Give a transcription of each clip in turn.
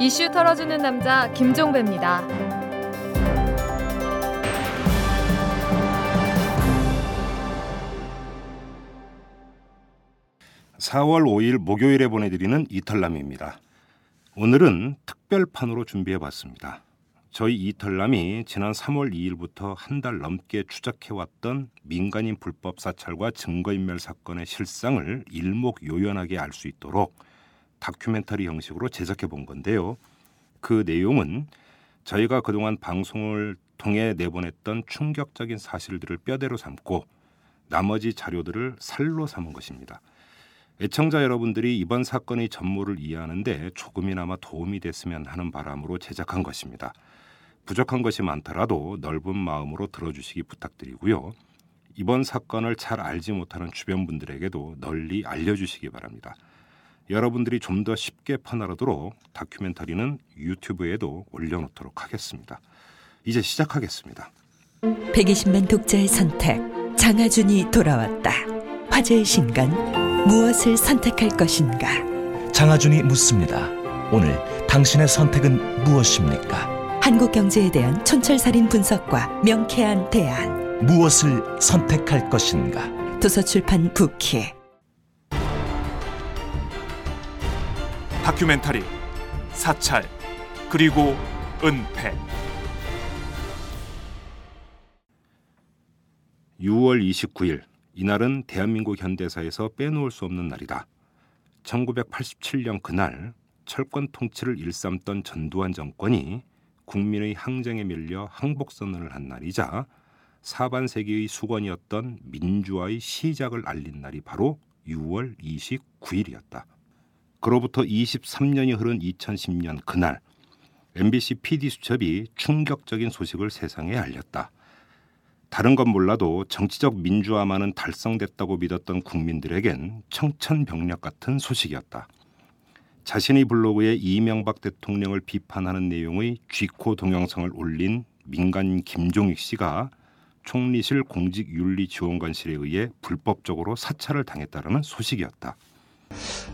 이슈 털어주는 남자 김종배입니다. 4월 5일 목요일에 보내드리는 이탈남입니다. 오늘은 특별판으로 준비해봤습니다. 저희 이털남이 지난 3월 2일부터 한 달 넘게 추적해왔던 민간인 불법 사찰과 증거인멸 사건의 실상을 일목요연하게 알 수 있도록 다큐멘터리 형식으로 제작해 본 건데요. 그 내용은 저희가 그동안 방송을 통해 내보냈던 충격적인 사실들을 뼈대로 삼고 나머지 자료들을 살로 삼은 것입니다. 애청자 여러분들이 이번 사건의 전모를 이해하는데 조금이나마 도움이 됐으면 하는 바람으로 제작한 것입니다. 부족한 것이 많더라도 넓은 마음으로 들어주시기 부탁드리고요. 이번 사건을 잘 알지 못하는 주변 분들에게도 널리 알려주시기 바랍니다. 여러분들이 좀 더 쉽게 퍼나르도록 다큐멘터리는 유튜브에도 올려놓도록 하겠습니다. 이제 시작하겠습니다. 120만 독자의 선택 장하준이 돌아왔다. 화제의 신간 무엇을 선택할 것인가? 장하준이 묻습니다. 오늘 당신의 선택은 무엇입니까? 한국 경제에 대한 촌철살인 분석과 명쾌한 대안. 무엇을 선택할 것인가? 도서출판 부키. 다큐멘터리 사찰 그리고 은폐 6월 29일 이날은 대한민국 현대사에서 빼놓을 수 없는 날이다. 1987년 그날 철권 통치를 일삼던 전두환 정권이 국민의 항쟁에 밀려 항복 선언을 한 날이자 사반 세기의 수건이었던 민주화의 시작을 알린 날이 바로 6월 29일이었다. 그로부터 23년이 흐른 2010년 그날 MBC PD 수첩이 충격적인 소식을 세상에 알렸다. 다른 건 몰라도 정치적 민주화만은 달성됐다고 믿었던 국민들에겐 청천벽력 같은 소식이었다. 자신의 블로그에 이명박 대통령을 비판하는 내용의 쥐코 동영상을 올린 민간인 김종익 씨가 총리실 공직윤리지원관실에 의해 불법적으로 사찰을 당했다는 소식이었다.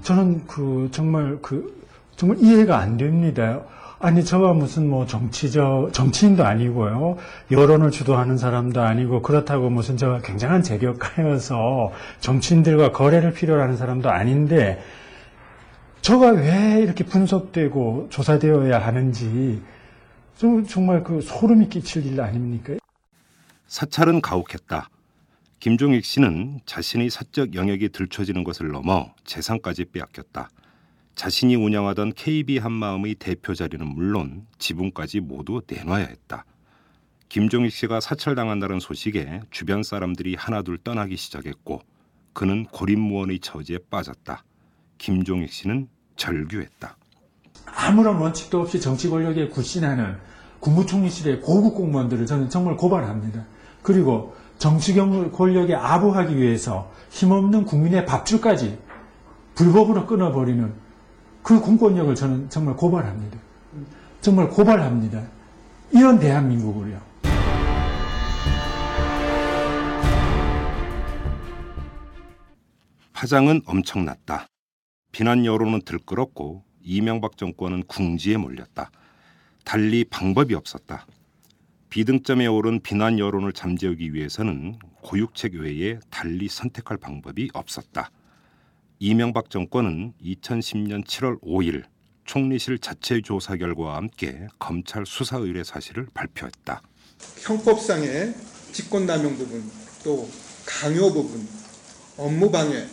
저는 그 정말 그 정말 이해가 안 됩니다. 아니 저가 무슨 뭐 정치적 정치인도 아니고요 여론을 주도하는 사람도 아니고 그렇다고 무슨 제가 굉장한 재력가여서 정치인들과 거래를 필요로 하는 사람도 아닌데 저가 왜 이렇게 분석되고 조사되어야 하는지 좀 정말 그 소름이 끼칠 일 아닙니까? 사찰은 가혹했다. 김종익 씨는 자신의 사적 영역이 들춰지는 것을 넘어 재산까지 빼앗겼다. 자신이 운영하던 KB 한마음의 대표 자리는 물론 지분까지 모두 내놔야 했다. 김종익 씨가 사찰당한다는 소식에 주변 사람들이 하나둘 떠나기 시작했고 그는 고립무원의 처지에 빠졌다. 김종익 씨는 절규했다. 아무런 원칙도 없이 정치 권력에 굴신하는 국무총리실의 고급 공무원들을 저는 정말 고발합니다. 그리고 정치 권력에 아부하기 위해서 힘없는 국민의 밥줄까지 불법으로 끊어버리는 그 공권력을 저는 정말 고발합니다. 정말 고발합니다. 이런 대한민국을요. 파장은 엄청났다. 비난 여론은 들끓었고 이명박 정권은 궁지에 몰렸다. 달리 방법이 없었다. 비등점에 오른 비난 여론을 잠재우기 위해서는 고육책 외에 달리 선택할 방법이 없었다. 이명박 정권은 2010년 7월 5일 총리실 자체 조사 결과와 함께 검찰 수사 의뢰 사실을 발표했다. 형법상의 직권남용 부분, 또 강요 부분, 업무 방해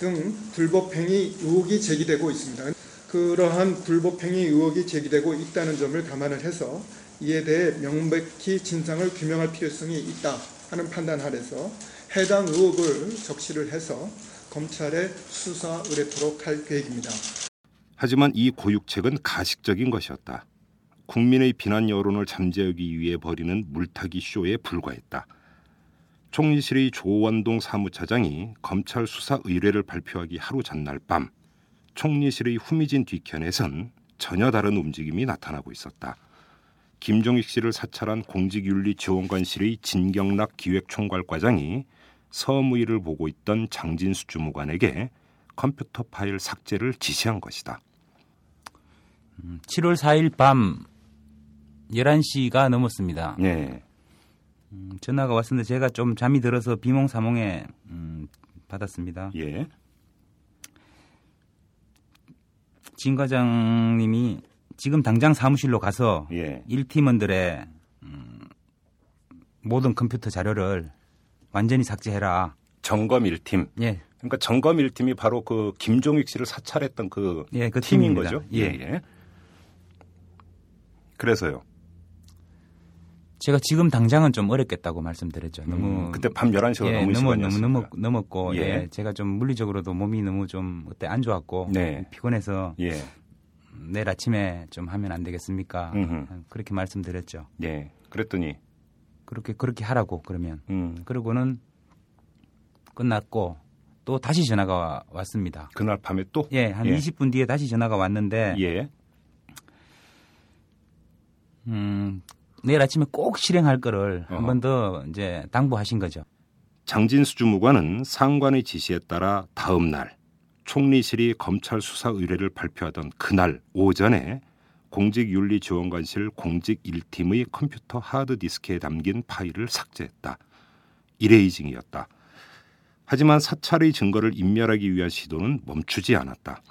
등 불법행위 의혹이 제기되고 있습니다. 그러한 불법행위 의혹이 제기되고 있다는 점을 감안을 해서 이에 대해 명백히 진상을 규명할 필요성이 있다 하는 판단 아래서 해당 의혹을 적시를 해서 검찰에 수사 의뢰토록 할 계획입니다. 하지만 이 고육책은 가식적인 것이었다. 국민의 비난 여론을 잠재우기 위해 벌이는 물타기 쇼에 불과했다. 총리실의 조원동 사무차장이 검찰 수사 의뢰를 발표하기 하루 전날 밤 총리실의 후미진 뒤편에선 전혀 다른 움직임이 나타나고 있었다. 김종익 씨를 사찰한 공직윤리지원관실의 진경락 기획총괄과장이 서무위를 보고 있던 장진수 주무관에게 컴퓨터 파일 삭제를 지시한 것이다. 음, 7월 4일 밤 11시가 넘었습니다. 예. 음, 전화가 왔었는데 제가 좀 잠이 들어서 비몽사몽에 음, 받았습니다. 예. 진 과장님이 지금 당장 사무실로 가서 예. 1팀원들의 음, 모든 컴퓨터 자료를 완전히 삭제해라. 점검 1팀. 예, 그러니까 점검 1팀이 바로 그 김종익 씨를 사찰했던 그 예, 그 팀인 팀입니다. 거죠? 예. 예. 그래서요. 제가 지금 당장은 좀 어렵겠다고 말씀드렸죠. 너무 음, 그때 밤 11시가 예, 넘은 너무. 너무 넘었, 넘었고 예. 예. 제가 좀 물리적으로도 몸이 너무 좀 그때 안 좋았고 네. 피곤해서 예. 내일 아침에 좀 하면 안 되겠습니까? 음흠. 그렇게 말씀드렸죠. 예. 그랬더니 그렇게 그렇게 하라고 그러면 음, 그러고는 끝났고 또 다시 전화가 와- 왔습니다. 그날 밤에 또 예, 한 예. 20분 뒤에 다시 전화가 왔는데 예. 음, 내일 아침에 꼭 실행할 거를 한. 번 더 이제 당부하신 거죠. 장진수 주무관은 상관의 지시에 따라 다음 날 총리실이 검찰 수사 의뢰를 발표하던 그날 오전에 공직윤리지원관실 공직 1팀의 컴퓨터 하드디스크에 담긴 파일을 삭제했다. 이레이징이었다. 하지만 사찰의 증거를 인멸하기 위한 시도는 멈추지 않았다.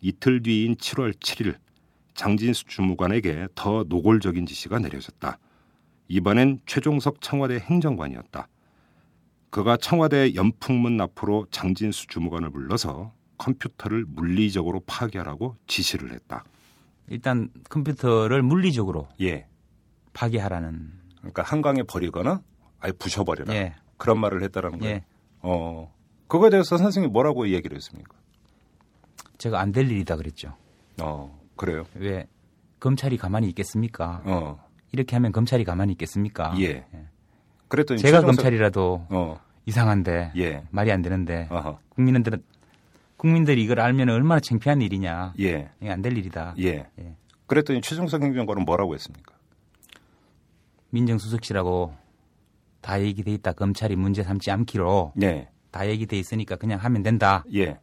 이틀 뒤인 7월 7일 장진수 주무관에게 더 노골적인 지시가 내려졌다. 이번엔 최종석 청와대 행정관이었다. 그가 청와대 연풍문 앞으로 장진수 주무관을 불러서 컴퓨터를 물리적으로 파괴하라고 지시를 했다. 일단 컴퓨터를 물리적으로 예. 파괴하라는 그러니까 한강에 버리거나 아예 부셔버려라. 예. 그런 말을 했다라는 거예요. 예. 어. 그거에 대해서 선생님이 뭐라고 얘기를 했습니까? 제가 안 될 일이다 그랬죠. 어. 그래요. 왜 검찰이 가만히 있겠습니까? 어. 이렇게 하면 검찰이 가만히 있겠습니까? 예. 그랬더니 제가 최종석- 검찰이라도 어. 이상한데 예. 말이 안 되는데 어허. 국민들은 국민들이 이걸 알면 얼마나 창피한 일이냐. 예. 이게 안 될 일이다. 예. 예. 그랬더니 최종석 행정관은 뭐라고 했습니까? 민정수석실하고 다 얘기돼 있다. 검찰이 문제 삼지 않기로 예. 다 얘기돼 있으니까 그냥 하면 된다. 예.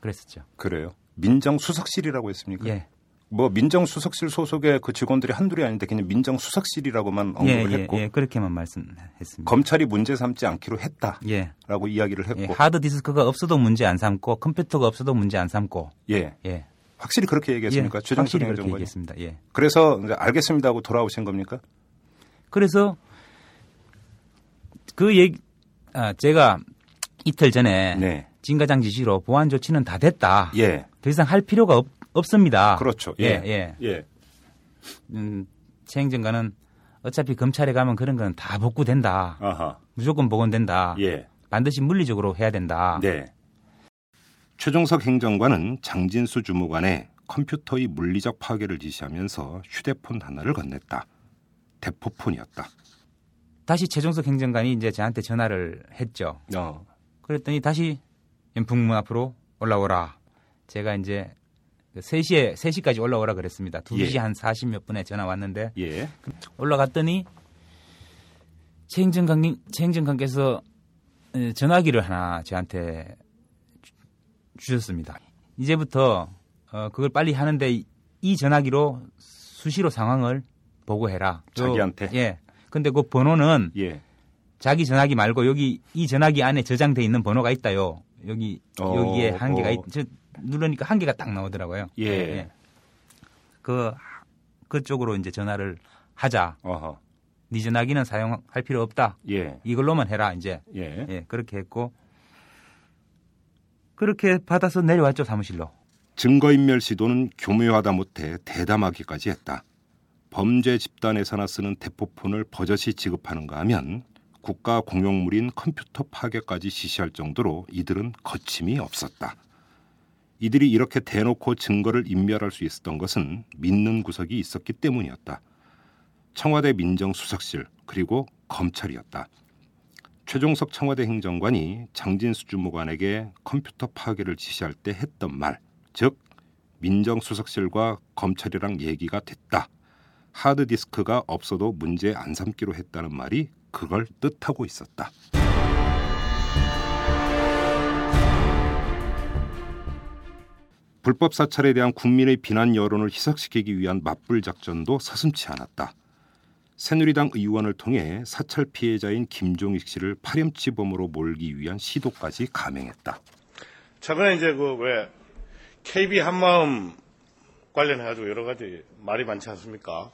그랬었죠. 그래요. 민정수석실이라고 했습니까? 예. 뭐 민정수석실 소속의 그 직원들이 한둘이 아닌데 그냥 민정수석실이라고만 예, 언급을 예, 했고 예, 그렇게만 말씀했습니다. 검찰이 문제 삼지 않기로 했다라고 예. 이야기를 했고 예, 하드 디스크가 없어도 문제 안 삼고 컴퓨터가 없어도 문제 안 삼고 예 예. 확실히 그렇게 얘기했습니까 예, 그렇게 행정관이 얘기했습니다. 예. 그래서 이제 알겠습니다 하고 돌아오신 겁니까? 그래서 그 얘기 아, 제가 이틀 전에 네. 진과장 지시로 보안 조치는 다 됐다. 예 더 이상 할 필요가 없, 없습니다. 그렇죠. 예, 예. 예. 예. 음, 최 행정관은 어차피 검찰에 가면 그런 건 다 복구된다. 아하 무조건 복원된다. 예 반드시 물리적으로 해야 된다. 네. 최종석 행정관은 장진수 주무관의 컴퓨터의 물리적 파괴를 지시하면서 휴대폰 하나를 건넸다. 대포폰이었다. 다시 최종석 행정관이 이제 저한테 전화를 했죠. 어. 그랬더니 다시 연풍문 앞으로 올라오라. 제가 이제 3시에 3시까지 올라오라 그랬습니다. 2시 예. 한 40몇 분에 전화 왔는데 예. 올라갔더니 최 행정관 최 행정관께서 에, 전화기를 하나 저한테 주- 주셨습니다. 이제부터 어, 그걸 빨리 하는데 이- 이 전화기로 수시로 상황을 보고해라. 또- 자기한테? 예. 근데 그 번호는 예. 자기 전화기 말고 여기 이 전화기 안에 저장돼 있는 번호가 있다요. 여기 어, 여기에 한 개가 어. 있, 저 누르니까 한 개가 딱 나오더라고요. 예. 그 그쪽으로 이제 전화를 하자. 어허. 네 전화기는 사용할 필요 없다. 예. 이걸로만 해라 이제. 예. 예, 그렇게 했고 그렇게 받아서 내려왔죠 사무실로. 증거인멸 시도는 교묘하다 못해 대담하기까지 했다. 범죄 집단에서나 쓰는 대포폰을 버젓이 지급하는가 하면 국가 공용물인 컴퓨터 파괴까지 지시할 정도로 이들은 거침이 없었다. 이들이 이렇게 대놓고 증거를 인멸할 수 있었던 것은 믿는 구석이 있었기 때문이었다. 청와대 민정수석실 그리고 검찰이었다. 최종석 청와대 행정관이 장진수 주무관에게 컴퓨터 파괴를 지시할 때 했던 말, 즉 민정수석실과 검찰이랑 얘기가 됐다. 하드디스크가 없어도 문제 안 삼기로 했다는 말이 그걸 뜻하고 있었다. 불법 사찰에 대한 국민의 비난 여론을 희석시키기 위한 맞불 작전도 서슴치 않았다. 새누리당 의원을 통해 사찰 피해자인 김종익 씨를 파렴치범으로 몰기 위한 시도까지 감행했다. 최근에 이제 그 왜 KB 한마음 관련해가지고 여러 가지 말이 많지 않습니까?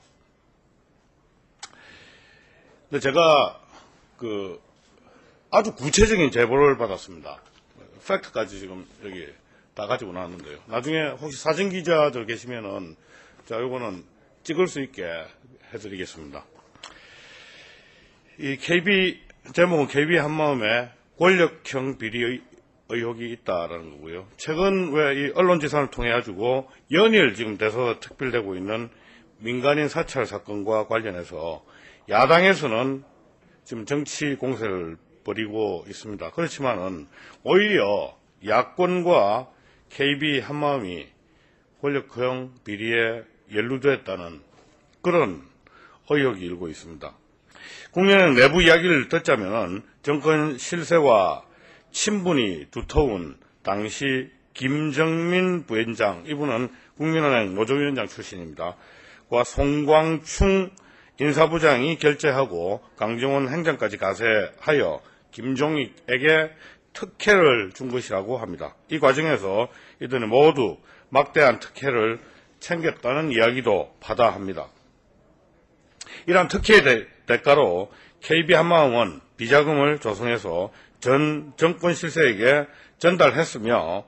근데 제가 그 아주 구체적인 제보를 받았습니다. 팩트까지 지금 여기 다 가지고 나왔는데요. 나중에 혹시 사진 기자들 계시면은 자 요거는 찍을 수 있게 해드리겠습니다. 이 KB 제목은 KB 한마음에 권력형 비리 의혹이 있다라는 거고요. 최근 왜 이 언론 지산을 통해 가지고 연일 지금 돼서 특별되고 있는 민간인 사찰 사건과 관련해서 야당에서는 지금 정치 공세를 벌이고 있습니다. 그렇지만은 오히려 야권과 KB 한마음이 권력형 비리에 연루됐다는 그런 의혹이 일고 있습니다. 국민의 내부 이야기를 듣자면 정권 실세와 친분이 두터운 당시 김정민 부위원장, 이분은 국민은행 노조위원장 출신입니다. 과 송광충 인사부장이 결재하고 강정원 행정까지 가세하여 김종익에게 특혜를 준 것이라고 합니다. 이 과정에서 이들은 모두 막대한 특혜를 챙겼다는 이야기도 바다합니다. 이러한 특혜의 대, 대가로 KB 한마음은 비자금을 조성해서 전 정권 실세에게 전달했으며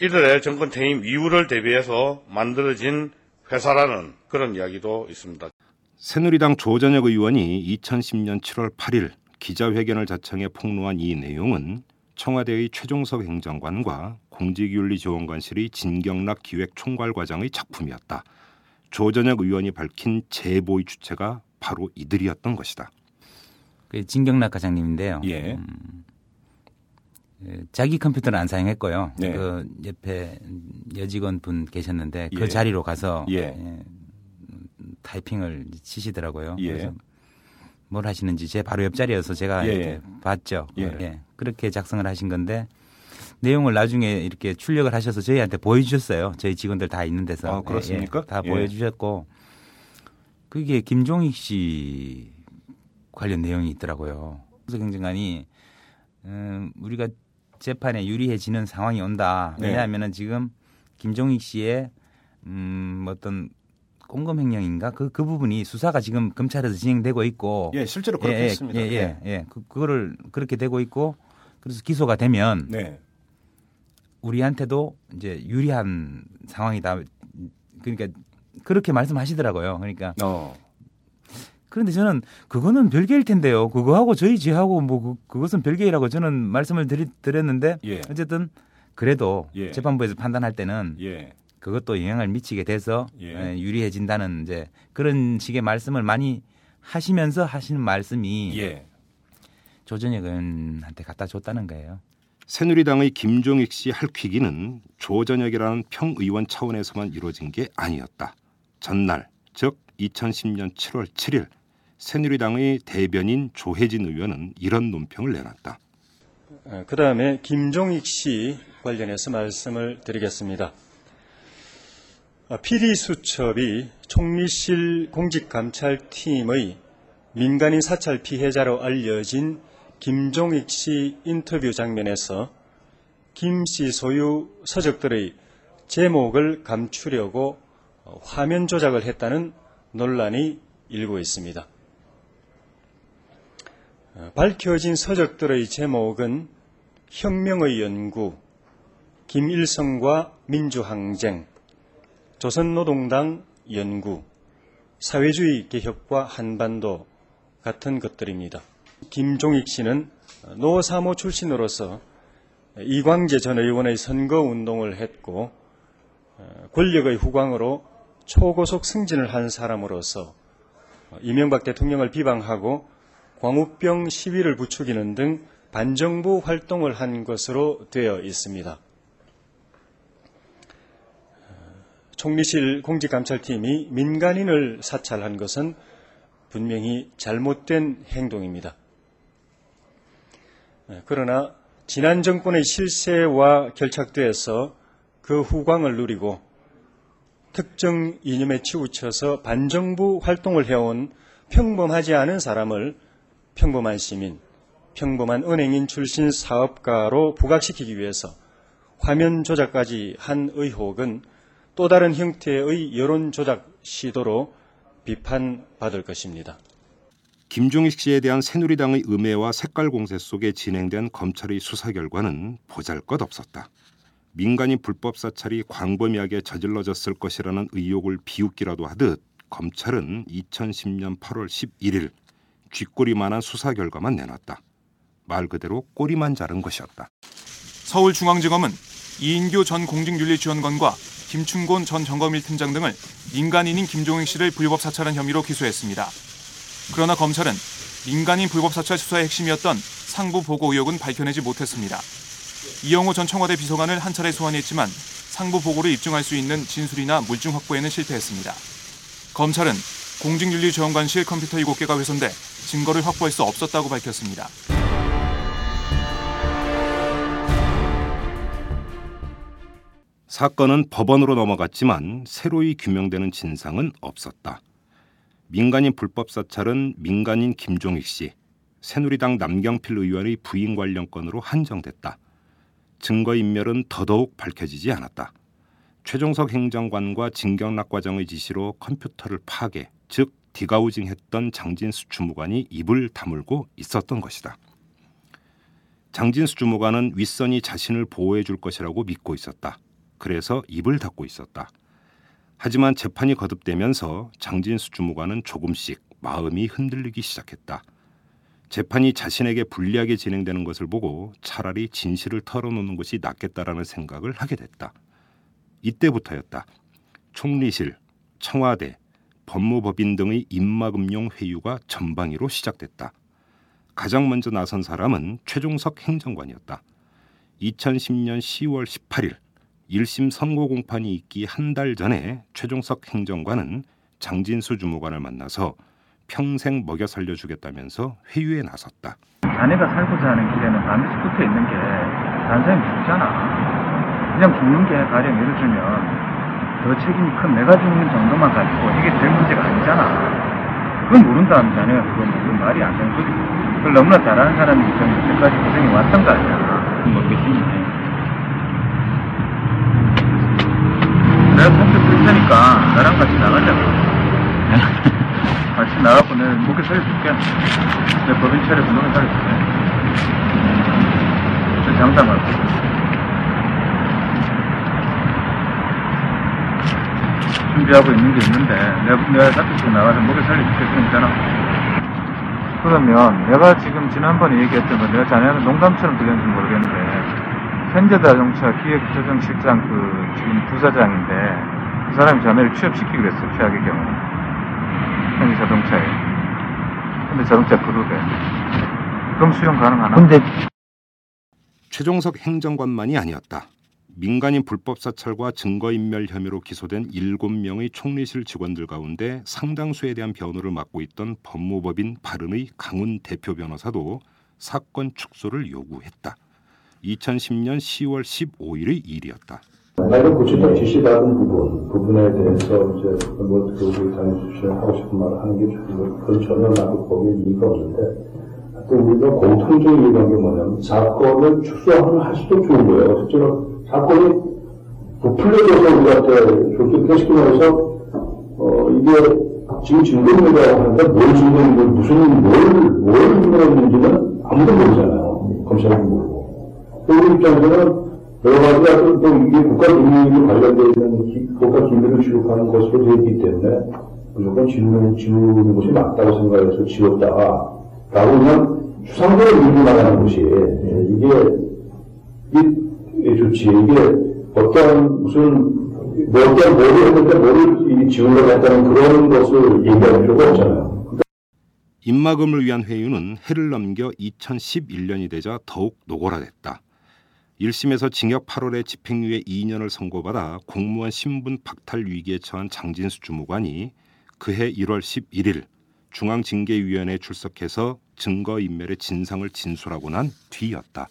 이들의 정권 퇴임 이후를 대비해서 만들어진 회사라는 그런 이야기도 있습니다. 새누리당 조전혁 의원이 2010년 7월 8일 기자회견을 자청해 폭로한 이 내용은 청와대의 최종석 행정관과 공직윤리지원관실의 진경락 기획총괄과장의 작품이었다. 조전혁 의원이 밝힌 제보의 주체가 바로 이들이었던 것이다. 그 진경락 과장님인데요. 예. 음, 예, 자기 컴퓨터는 안 사용했고요. 네. 그 옆에 여직원 분 계셨는데 그 예. 자리로 가서 예. 예, 타이핑을 치시더라고요. 예. 그래서 뭘 하시는지 제 바로 옆자리여서 제가 예, 예. 봤죠. 예. 예. 그렇게 작성을 하신 건데 내용을 나중에 이렇게 출력을 하셔서 저희한테 보여주셨어요. 저희 직원들 다 있는 데서 아, 그렇습니까? 예, 예. 다 예. 보여주셨고 그게 김종익 씨 관련 내용이 있더라고요. 그래서 경쟁관이 음, 우리가 재판에 유리해지는 상황이 온다. 네. 왜냐하면은 지금 김종익 씨의 음, 뭐 어떤 공금 횡령인가 그, 그 부분이 수사가 지금 검찰에서 진행되고 있고 예, 실제로 그렇게 예, 했습니다. 예, 예, 예. 그, 그거를 그렇게 되고 있고 그래서 기소가 되면 네. 우리한테도 이제 유리한 상황이다. 그러니까 그렇게 말씀하시더라고요. 그러니까 어. 그런데 저는 그거는 별개일 텐데요. 그거하고 저희 지하고 뭐 그, 그것은 별개라고 저는 말씀을 드리, 드렸는데 예. 어쨌든 그래도 예. 재판부에서 판단할 때는 예. 그것도 영향을 미치게 돼서 예. 예, 유리해진다는 이제 그런 식의 말씀을 많이 하시면서 하시는 말씀이 예. 조전혁 의원한테 갖다 줬다는 거예요. 새누리당의 김종익 씨 할퀴기는 조전혁이라는 평의원 차원에서만 이루어진 게 아니었다. 전날, 즉 2010년 7월 7일 새누리당의 대변인 조혜진 의원은 이런 논평을 내놨다. 그 다음에 김종익 씨 관련해서 말씀을 드리겠습니다. 아, 피리 수첩이 총리실 공직감찰팀의 민간인 사찰 피해자로 알려진 김종익 씨 인터뷰 장면에서 김 씨 소유 서적들의 제목을 감추려고 어, 화면 조작을 했다는 논란이 일고 있습니다. 어, 밝혀진 서적들의 제목은 혁명의 연구, 김일성과 민주항쟁, 조선노동당 연구, 사회주의 개혁과 한반도 같은 것들입니다. 김종익 씨는 노사모 출신으로서 이광재 전 의원의 선거 운동을 했고 어, 권력의 후광으로 초고속 승진을 한 사람으로서 이명박 대통령을 비방하고 광우병 시위를 부추기는 등 반정부 활동을 한 것으로 되어 있습니다. 총리실 공직감찰팀이 민간인을 사찰한 것은 분명히 잘못된 행동입니다. 그러나 지난 정권의 실세와 결착돼서 그 후광을 누리고 특정 이념에 치우쳐서 반정부 활동을 해온 평범하지 않은 사람을 평범한 시민, 평범한 은행인 출신 사업가로 부각시키기 위해서 화면 조작까지 한 의혹은 또 다른 형태의 여론 조작 시도로 비판받을 것입니다. 김종익 씨에 대한 새누리당의 음해와 색깔 공세 속에 진행된 검찰의 수사 결과는 보잘것없었다. 민간인 불법 사찰이 광범위하게 저질러졌을 것이라는 의혹을 비웃기라도 하듯 검찰은 2010년 8월 11일 쥐꼬리만한 수사 결과만 내놨다. 말 그대로 꼬리만 자른 것이었다. 서울중앙지검은 이인교 전 공직윤리지원관과 김춘곤 전 정검일 팀장 등을 민간인인 김종익 씨를 불법 사찰한 혐의로 기소했습니다. 그러나 검찰은 민간인 불법 사찰 수사의 핵심이었던 상부 보고 의혹은 밝혀내지 못했습니다. 이영호 전 청와대 비서관을 한 차례 소환했지만 상부 보고를 입증할 수 있는 진술이나 물증 확보에는 실패했습니다. 검찰은 공직윤리지원관실 컴퓨터 7개가 훼손돼 증거를 확보할 수 없었다고 밝혔습니다. 사건은 법원으로 넘어갔지만 새로이 규명되는 진상은 없었다. 민간인 불법 사찰은 민간인 김종익 씨, 새누리당 남경필 의원의 부인 관련 건으로 한정됐다. 증거 인멸은 더더욱 밝혀지지 않았다. 최종석 행정관과 진경락 과장의 지시로 컴퓨터를 파괴, 즉 디가우징했던 장진수 주무관이 입을 다물고 있었던 것이다. 장진수 주무관은 윗선이 자신을 보호해 줄 것이라고 믿고 있었다. 그래서 입을 닫고 있었다. 하지만 재판이 거듭되면서 장진수 주무관은 조금씩 마음이 흔들리기 시작했다. 재판이 자신에게 불리하게 진행되는 것을 보고 차라리 진실을 털어놓는 것이 낫겠다라는 생각을 하게 됐다. 이때부터였다. 총리실, 청와대, 법무법인 등의 입막음용 회유가 전방위로 시작됐다. 가장 먼저 나선 사람은 최종석 행정관이었다. 2010년 10월 18일 1심 선고 공판이 있기 한 달 전에 최종석 행정관은 장진수 주무관을 만나서 평생 먹여 살려주겠다면서 회유에 나섰다. 자네가 살고자 하는 길에는 반드시 붙어 있는 게 사람이 죽잖아. 그냥 죽는 게 가령 예를 들면 더 책임이 큰 내가 죽는 정도만 가지고 이게 될 문제가 아니잖아. 그건 모른다면 자네가 그건 뭐 말이 안 되는 거지. 그걸 너무나 잘하는 사람이 있으면 여태까지 고생이 왔던 거 아니야. 모르겠습니다. 내가 컴퓨터 쓸 테니까 나랑 같이 나가자고. 같이 나가고 내 목에 살려줄게. 내 법인 차례 분명히 살려줄게. 저 장담하고. 준비하고 있는 게 있는데 내가, 내가 사투리로 나가서 목에 살려줄게. 그럼 되나? 그러면 내가 지금 지난번에 얘기했던 건 내가 자네한테 농담처럼 들렸는지 모르겠는데 현대 자동차 기획조정실장 그 지금 부사장인데 그 사람이 자네를 취업시키기로 했어요. 최악의 경우. 현대 자동차에. 현대 자동차 그룹에. 그럼 수용 가능하나? 근데 최종석 행정관만이 아니었다. 민간인 불법 사찰과 증거인멸 혐의로 기소된 7명의 총리실 직원들 가운데 상당수에 대한 변호를 맡고 있던 법무법인 바른의 강훈 대표 변호사도 사건 축소를 요구했다. 2010년 10월 15일의 일이었다. 만약에 구체적 지시받은 부분, 부분에 대해서 이제 뭐 교육을 다니십시오 하고 싶은 말을 하는 게 그건 전혀 나도 거기에 이의가 없는데 또 우리가 공통적인 이유가 뭐냐면 사건을 축소하면 할수록 좋은 거예요. 실제로 사건이 부풀려져서 우리한테 좋게 표시기 말해서 어 이게 지금 증거인멸이라고 하는데 뭘 증거인멸, 무슨 뭘, 뭘 증거했는지는 아무도 모르잖아요. 검찰이 모르고. 우리 입장에서는 여러 가지 어떤 또 이게 국가 기밀에 관련되어 있는 기, 국가 기밀을 취급하는 것으로 되어 있기 때문에 무조건 지우는, 지우는 것이 맞다고 생각해서 지웠다. 라고 그냥 추상적으로 밀고 나가는 것이, 예, 이게, 이, 좋지. 이게 어떤 무슨, 뭐 어떤 뭐를 했는데 뭐를 지우려고 했다는 그런 것을 얘기할 필요가 없잖아요. 입막음을 위한 회유는 해를 넘겨 2011년이 되자 더욱 노골화됐다. 1심에서 징역 8월에 집행유예 2년을 선고받아 공무원 신분 박탈 위기에 처한 장진수 주무관이 그해 1월 11일 중앙징계위원회에 출석해서 증거인멸의 진상을 진술하고 난 뒤였다.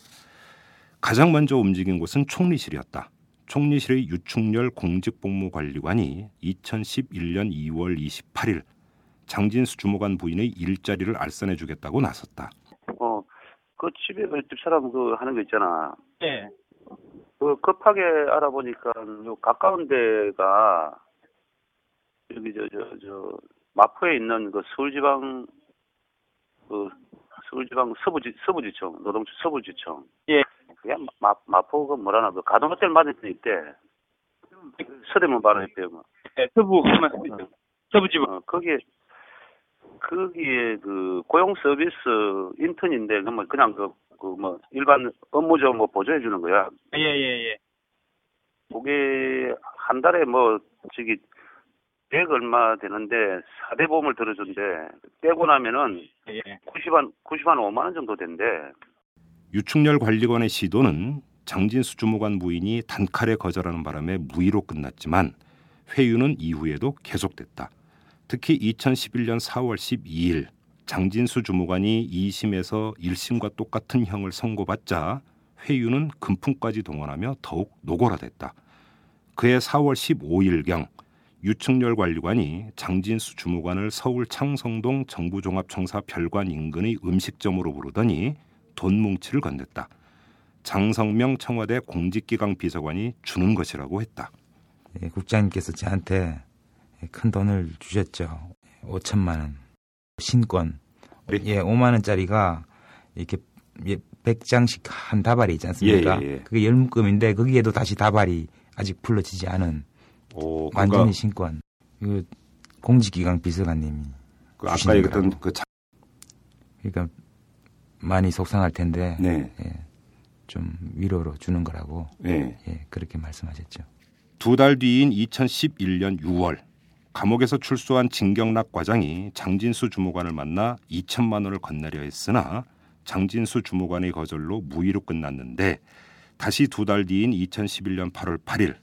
가장 먼저 움직인 곳은 총리실이었다. 총리실의 유충렬 공직복무관리관이 2011년 2월 28일 장진수 주무관 부인의 일자리를 알선해 주겠다고 나섰다. 어, 그 집에 그 집사람 그 하는 거 있잖아. 네. 그 급하게 알아보니까 요 가까운 데가 여기 저 저 저 마포에 있는 그 서울지방 그 서울지방 서부지 서부지청 노동청 서부지청. 예. 그게 마 마포가 뭐라나 그 가든호텔 맞은 데 있대. 서대문 바로 있대요. 뭐. 네, 서부 가만 서부지방. 어, 거기에 거기에 그 고용 서비스 인턴인데 그뭐 그냥 그 그 뭐 일반 업무죠 뭐 보조해 주는 거야. 예예 예. 그게 한 달에 뭐 저기 100 얼마 되는데 4대 보험을 들어준대. 빼고 나면은 예. 90한 90한 5만 원 정도 된대. 유충렬 관리관의 시도는 장진수 주무관 부인이 단칼에 거절하는 바람에 무의로 끝났지만 회유는 이후에도 계속됐다. 특히 2011년 4월 12일 장진수 주무관이 2심에서 1심과 똑같은 형을 선고받자 회유는 금품까지 동원하며 더욱 노골화됐다. 그해 4월 15일경 유충렬 관리관이 장진수 주무관을 서울 창성동 정부종합청사 별관 인근의 음식점으로 부르더니 돈 뭉치를 건넸다. 장성명 청와대 공직기강 비서관이 주는 것이라고 했다. 예, 국장님께서 저한테 큰 돈을 주셨죠. 5천만 원. 신권. 예, 5만 원짜리가 이렇게 예, 100장씩 한 다발이 있지 않습니까? 예, 예, 예. 그게 열묶음인데 거기에도 다시 다발이 아직 불러지지 않은 오, 그러니까 완전히 신권. 이거 공직기강 비서관님이 그 아까 얘기했던 거라고. 그 자- 그러니까 많이 속상할 텐데 네. 예, 좀 위로로 주는 거라고 네. 예, 그렇게 말씀하셨죠. 두 달 뒤인 2011년 6월 감옥에서 출소한 진경락 과장이 장진수 주무관을 만나 2천만 원을 건네려 했으나 장진수 주무관의 거절로 무의로 끝났는데 다시 두 달 뒤인 2011년 8월 8일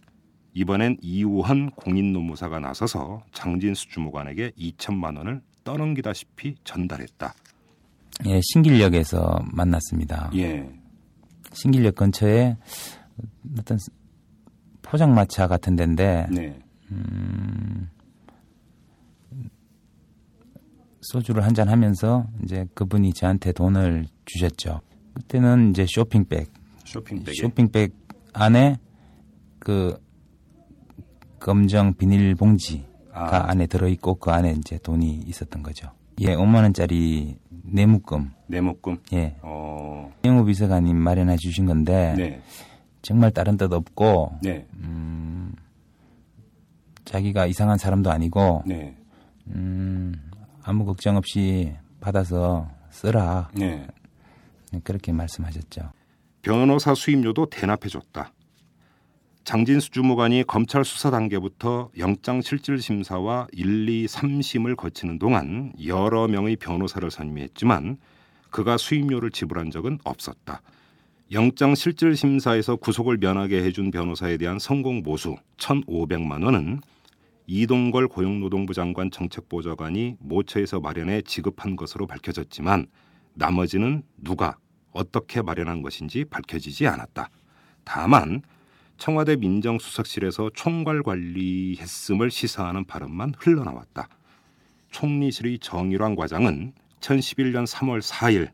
이번엔 이우헌 공인노무사가 나서서 장진수 주무관에게 2천만 원을 떠넘기다시피 전달했다. 예, 신길역에서 만났습니다. 예. 신길역 근처에 어떤 포장마차 같은 데인데 네. 음, 소주를 한 잔 하면서 이제 그분이 저한테 돈을 주셨죠. 그때는 이제 쇼핑백, 쇼핑백에 쇼핑백 안에 그 검정 비닐 봉지가 아. 안에 들어있고 그 안에 이제 돈이 있었던 거죠. 예, 5만 원짜리 내묶음. 내묶음. 예. 어. 영우 비서관님 마련해 주신 건데 네. 정말 다른 뜻 없고 네. 음, 자기가 이상한 사람도 아니고 네. 음, 아무 걱정 없이 받아서 쓰라. 네. 그렇게 말씀하셨죠. 변호사 수임료도 대납해줬다. 장진수 주무관이 검찰 수사 단계부터 영장 실질 심사와 1, 2, 3심을 거치는 동안 여러 명의 변호사를 선임했지만 그가 수임료를 지불한 적은 없었다. 영장 실질 심사에서 구속을 면하게 해준 변호사에 대한 성공 보수 1,500만 원은 이동걸 고용노동부 장관 정책보좌관이 모처에서 마련해 지급한 것으로 밝혀졌지만 나머지는 누가 어떻게 마련한 것인지 밝혀지지 않았다. 다만 청와대 민정수석실에서 총괄 관리했음을 시사하는 발언만 흘러나왔다. 총리실의 정일환 과장은 2011년 3월 4일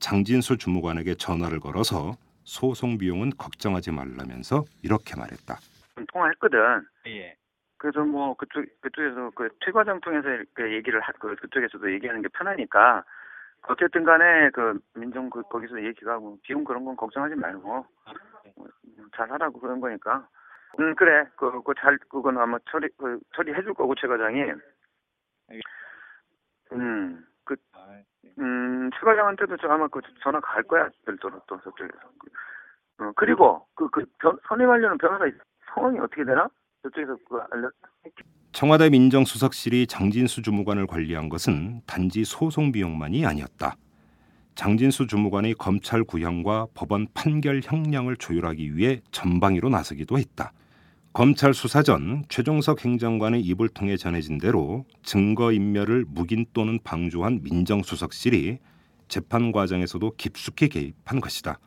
장진수 주무관에게 전화를 걸어서 소송 비용은 걱정하지 말라면서 이렇게 말했다. 통화했거든. 예. 그래서 뭐 그쪽 그쪽에서 그 최과장 통해서 이렇게 얘기를 하, 그 그쪽에서도 얘기하는 게 편하니까 어쨌든 간에 그 민정 그 거기서 얘기가 뭐 비용 그런 건 걱정하지 말고 뭐, 잘 하라고 그런 거니까. 음 그래 그그잘 그건 아마 처리 그 처리해 줄 거고 최 과장이. 음그 음, 최 과장한테도 저 아마 그 전화 갈 거야 별도로 또 저쪽에서. 어, 그리고 그그 선임하려는 변호사 성함이 어떻게 되나? 청와대 민정수석실이 장진수 주무관을 관리한 것은 단지 소송 비용만이 아니었다. 장진수 주무관의 검찰 구형과 법원 판결 형량을 조율하기 위해 전방위로 나서기도 했다. 검찰 수사 전 최종석 행정관의 입을 통해 전해진 대로 증거 인멸을 묵인 또는 방조한 민정수석실이 재판 과정에서도 깊숙이 개입한 것이다.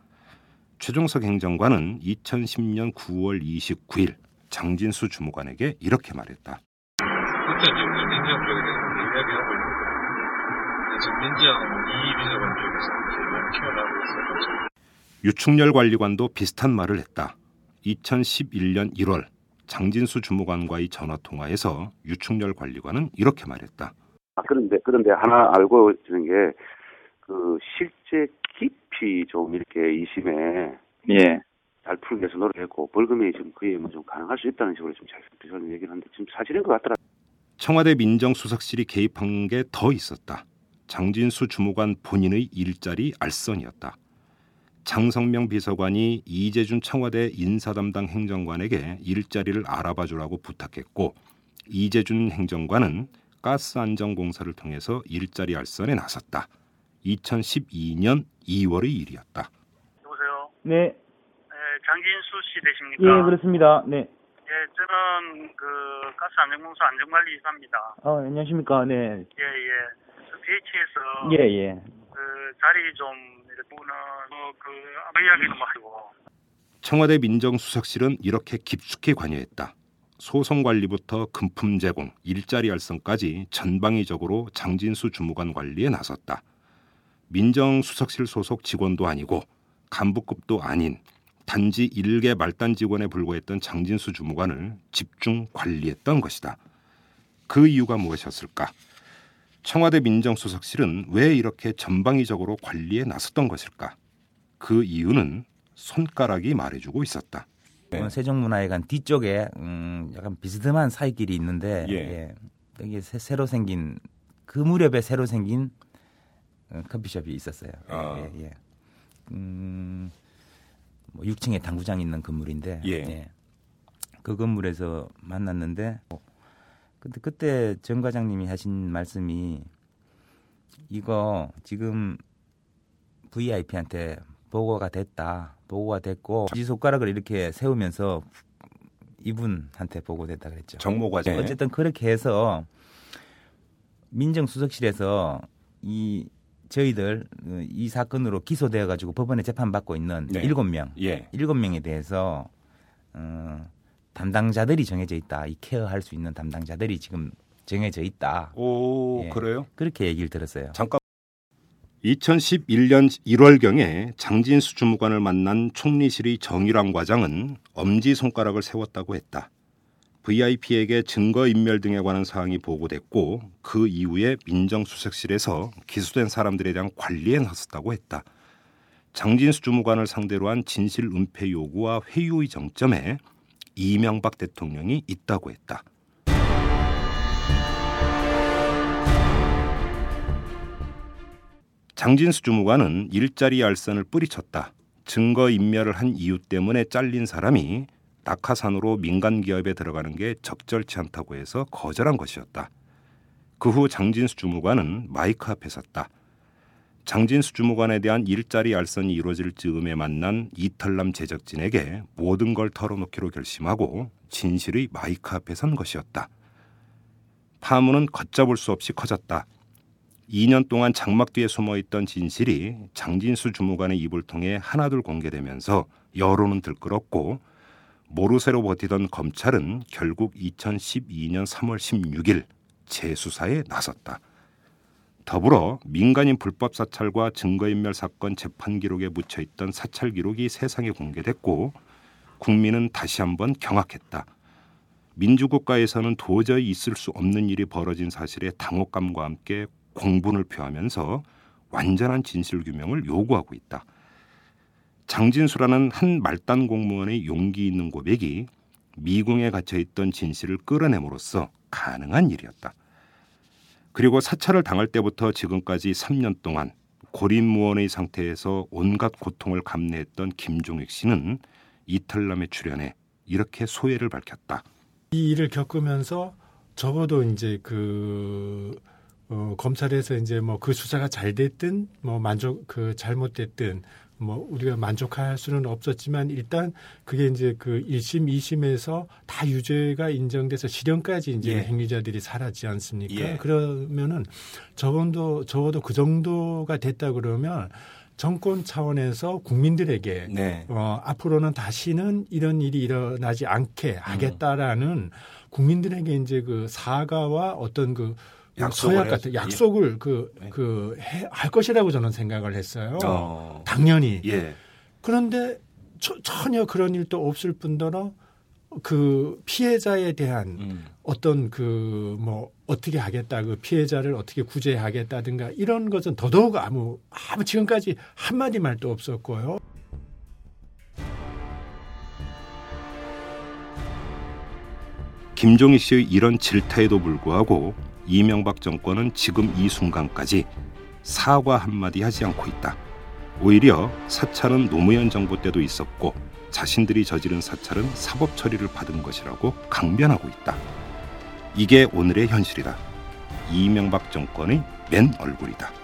최종석 행정관은 2010년 9월 29일 장진수 주무관에게 이렇게 말했다. 그때 이제 우리 민정 쪽에 대해서 이야기하고 있는데 지금 민정 이 비서관 쪽에서 이제 키워나가고 있어요. 유충렬 관리관도 비슷한 말을 했다. 2011년 1월 장진수 주무관과의 전화 통화에서 유충렬 관리관은 이렇게 말했다. 아, 그런데, 그런데 하나 알고 있는 게, 그, 실제 깊이 좀 이렇게 이심에. 예. 잘 풀기 위해서 노력했고, 벌금이 좀 거의 뭐좀 가능할 수 있다는 식으로 좀 잘, 저는 얘기를 하는데, 지금 사실인 것 같더라. 청와대 민정수석실이 개입한 게 더 있었다. 장진수 주무관 본인의 일자리 알선이었다. 장성명 비서관이 이재준 청와대 인사담당 행정관에게 일자리를 알아봐 주라고 부탁했고 이재준 행정관은 가스안전공사를 통해서 일자리 알선에 나섰다. 2012년 2월의 일이었다. 여보세요. 네, 네, 장진수 씨 되십니까? 예, 그렇습니다. 네. 예, 저는 그 가스 안전공사 안전관리 이사입니다. 어, 안녕하십니까. 네. 예, 예. 그 BH에서 예, 예. 그 자리 좀 이렇게는 뭐그 이야기도 뭐 하고. 청와대 민정수석실은 이렇게 깊숙이 관여했다. 소송 관리부터 금품 제공, 일자리 알선까지 전방위적으로 장진수 주무관 관리에 나섰다. 민정수석실 소속 직원도 아니고 간부급도 아닌 단지 일개 말단 직원에 불과했던 장진수 주무관을 집중 관리했던 것이다. 그 이유가 무엇이었을까? 청와대 민정수석실은 왜 이렇게 전방위적으로 관리에 나섰던 것일까? 그 이유는 손가락이 말해주고 있었다. 어, 세종문화회관 뒤쪽에 음, 약간 비스듬한 사이길이 있는데 예. 예. 여기 새, 새로 생긴 그 무렵에 새로 생긴 어, 커피숍이 있었어요. 아. 예, 예. 음, 뭐 6층에 당구장 있는 건물인데 예. 그 건물에서 만났는데 어, 근데 그때 정 과장님이 하신 말씀이 이거 지금 VIP한테 보고가 됐다. 보고가 됐고 이 손가락을 이렇게 세우면서 이분한테 보고됐다 그랬죠. 정모 과장. 어쨌든 그렇게 해서 민정수석실에서 이 저희들 어, 이 사건으로 기소되어 가지고 법원에 재판받고 있는 네. 일곱 명 예. 일곱 명에 대해서 어, 담당자들이 정해져 있다. 이 케어할 수 있는 담당자들이 지금 정해져 있다. 오, 예. 그래요? 그렇게 얘기를 들었어요. 잠깐. 2011년 1월경에 장진수 주무관을 만난 총리실의 정일환 과장은 엄지 손가락을 세웠다고 했다. VIP에게 증거 인멸 등에 관한 사항이 보고됐고 그 이후에 민정수석실에서 기소된 사람들에 대한 관리에 나섰다고 했다. 장진수 주무관을 상대로 한 진실 은폐 요구와 회유의 정점에 이명박 대통령이 있다고 했다. 장진수 주무관은 일자리 알선을 뿌리쳤다. 증거 인멸을 한 이유 때문에 잘린 사람이 낙하산으로 민간 기업에 들어가는 게 적절치 않다고 해서 거절한 것이었다. 그 후 장진수 주무관은 마이크 앞에 섰다. 장진수 주무관에 대한 일자리 알선이 이루어질 즈음에 만난 이탈남 제작진에게 모든 걸 털어놓기로 결심하고 진실의 마이크 앞에 선 것이었다. 파문은 걷잡을 수 없이 커졌다. 2년 동안 장막 뒤에 숨어있던 진실이 장진수 주무관의 입을 통해 하나둘 공개되면서 여론은 들끓었고 모르쇠로 버티던 검찰은 결국 2012년 3월 16일 재수사에 나섰다. 더불어 민간인 불법 사찰과 증거인멸 사건 재판 기록에 묻혀 있던 사찰 기록이 세상에 공개됐고 국민은 다시 한번 경악했다. 민주국가에서는 도저히 있을 수 없는 일이 벌어진 사실에 당혹감과 함께 공분을 표하면서 완전한 진실 규명을 요구하고 있다. 장진수라는 한 말단 공무원의 용기 있는 고백이 미궁에 갇혀 있던 진실을 끌어내므로써 가능한 일이었다. 그리고 사찰을 당할 때부터 지금까지 3년 동안 고립무원의 상태에서 온갖 고통을 감내했던 김종익 씨는 이탈남에 출연해 이렇게 소회를 밝혔다. 이 일을 겪으면서 적어도 이제 그 어, 검찰에서 이제 뭐 그 수사가 잘 됐든 뭐 만족 그 잘못됐든 뭐 우리가 만족할 수는 없었지만 일단 그게 이제 그 1심, 2심에서 다 유죄가 인정돼서 실형까지 이제 예. 행위자들이 살았지 않습니까? 예. 그러면은 적어도 적어도 그 정도가 됐다 그러면 정권 차원에서 국민들에게 네. 어, 앞으로는 다시는 이런 일이 일어나지 않게 하겠다라는 국민들에게 이제 그 사과와 어떤 그 약속을. 같은 약속을 그 그 할 것이라고 저는 생각을 했어요. 어. 당연히. 예. 그런데 저- 전혀 그런 일도 없을 뿐더러 그 피해자에 대한 음. 어떤 그 뭐 어떻게 하겠다 그 피해자를 어떻게 구제하겠다든가 이런 것은 더더욱 아무 아무 지금까지 한 마디 말도 없었고요. 김종희 씨의 이런 질타에도 불구하고 이명박 정권은 지금 이 순간까지 사과 한마디 하지 않고 있다. 오히려 사찰은 노무현 정부 때도 있었고 자신들이 저지른 사찰은 사법 처리를 받은 것이라고 강변하고 있다. 이게 오늘의 현실이다. 이명박 정권의 맨 얼굴이다.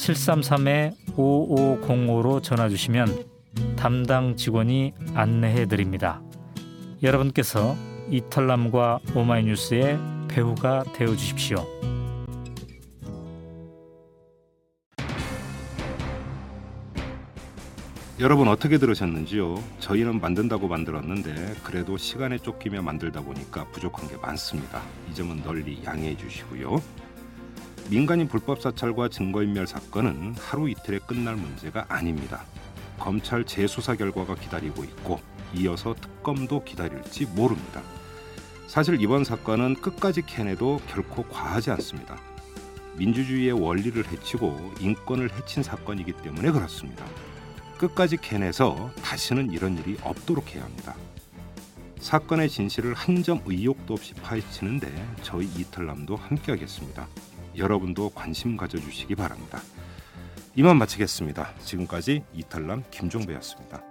733-5505로 전화 주시면 담당 직원이 안내해 드립니다. 여러분께서 이털남과 오마이뉴스의 배우가 되어 주십시오. 여러분 어떻게 들으셨는지요? 저희는 만든다고 만들었는데 그래도 시간에 쫓기며 만들다 보니까 부족한 게 많습니다. 이 점은 널리 양해해 주시고요. 민간인 불법 사찰과 증거인멸 사건은 하루 이틀에 끝날 문제가 아닙니다. 검찰 재수사 결과가 기다리고 있고 이어서 특검도 기다릴지 모릅니다. 사실 이번 사건은 끝까지 캐내도 결코 과하지 않습니다. 민주주의의 원리를 해치고 인권을 해친 사건이기 때문에 그렇습니다. 끝까지 캐내서 다시는 이런 일이 없도록 해야 합니다. 사건의 진실을 한 점 의혹도 없이 파헤치는데 저희 이털남도 함께하겠습니다. 여러분도 관심 가져주시기 바랍니다. 이만 마치겠습니다. 지금까지 이탈남 김종배였습니다.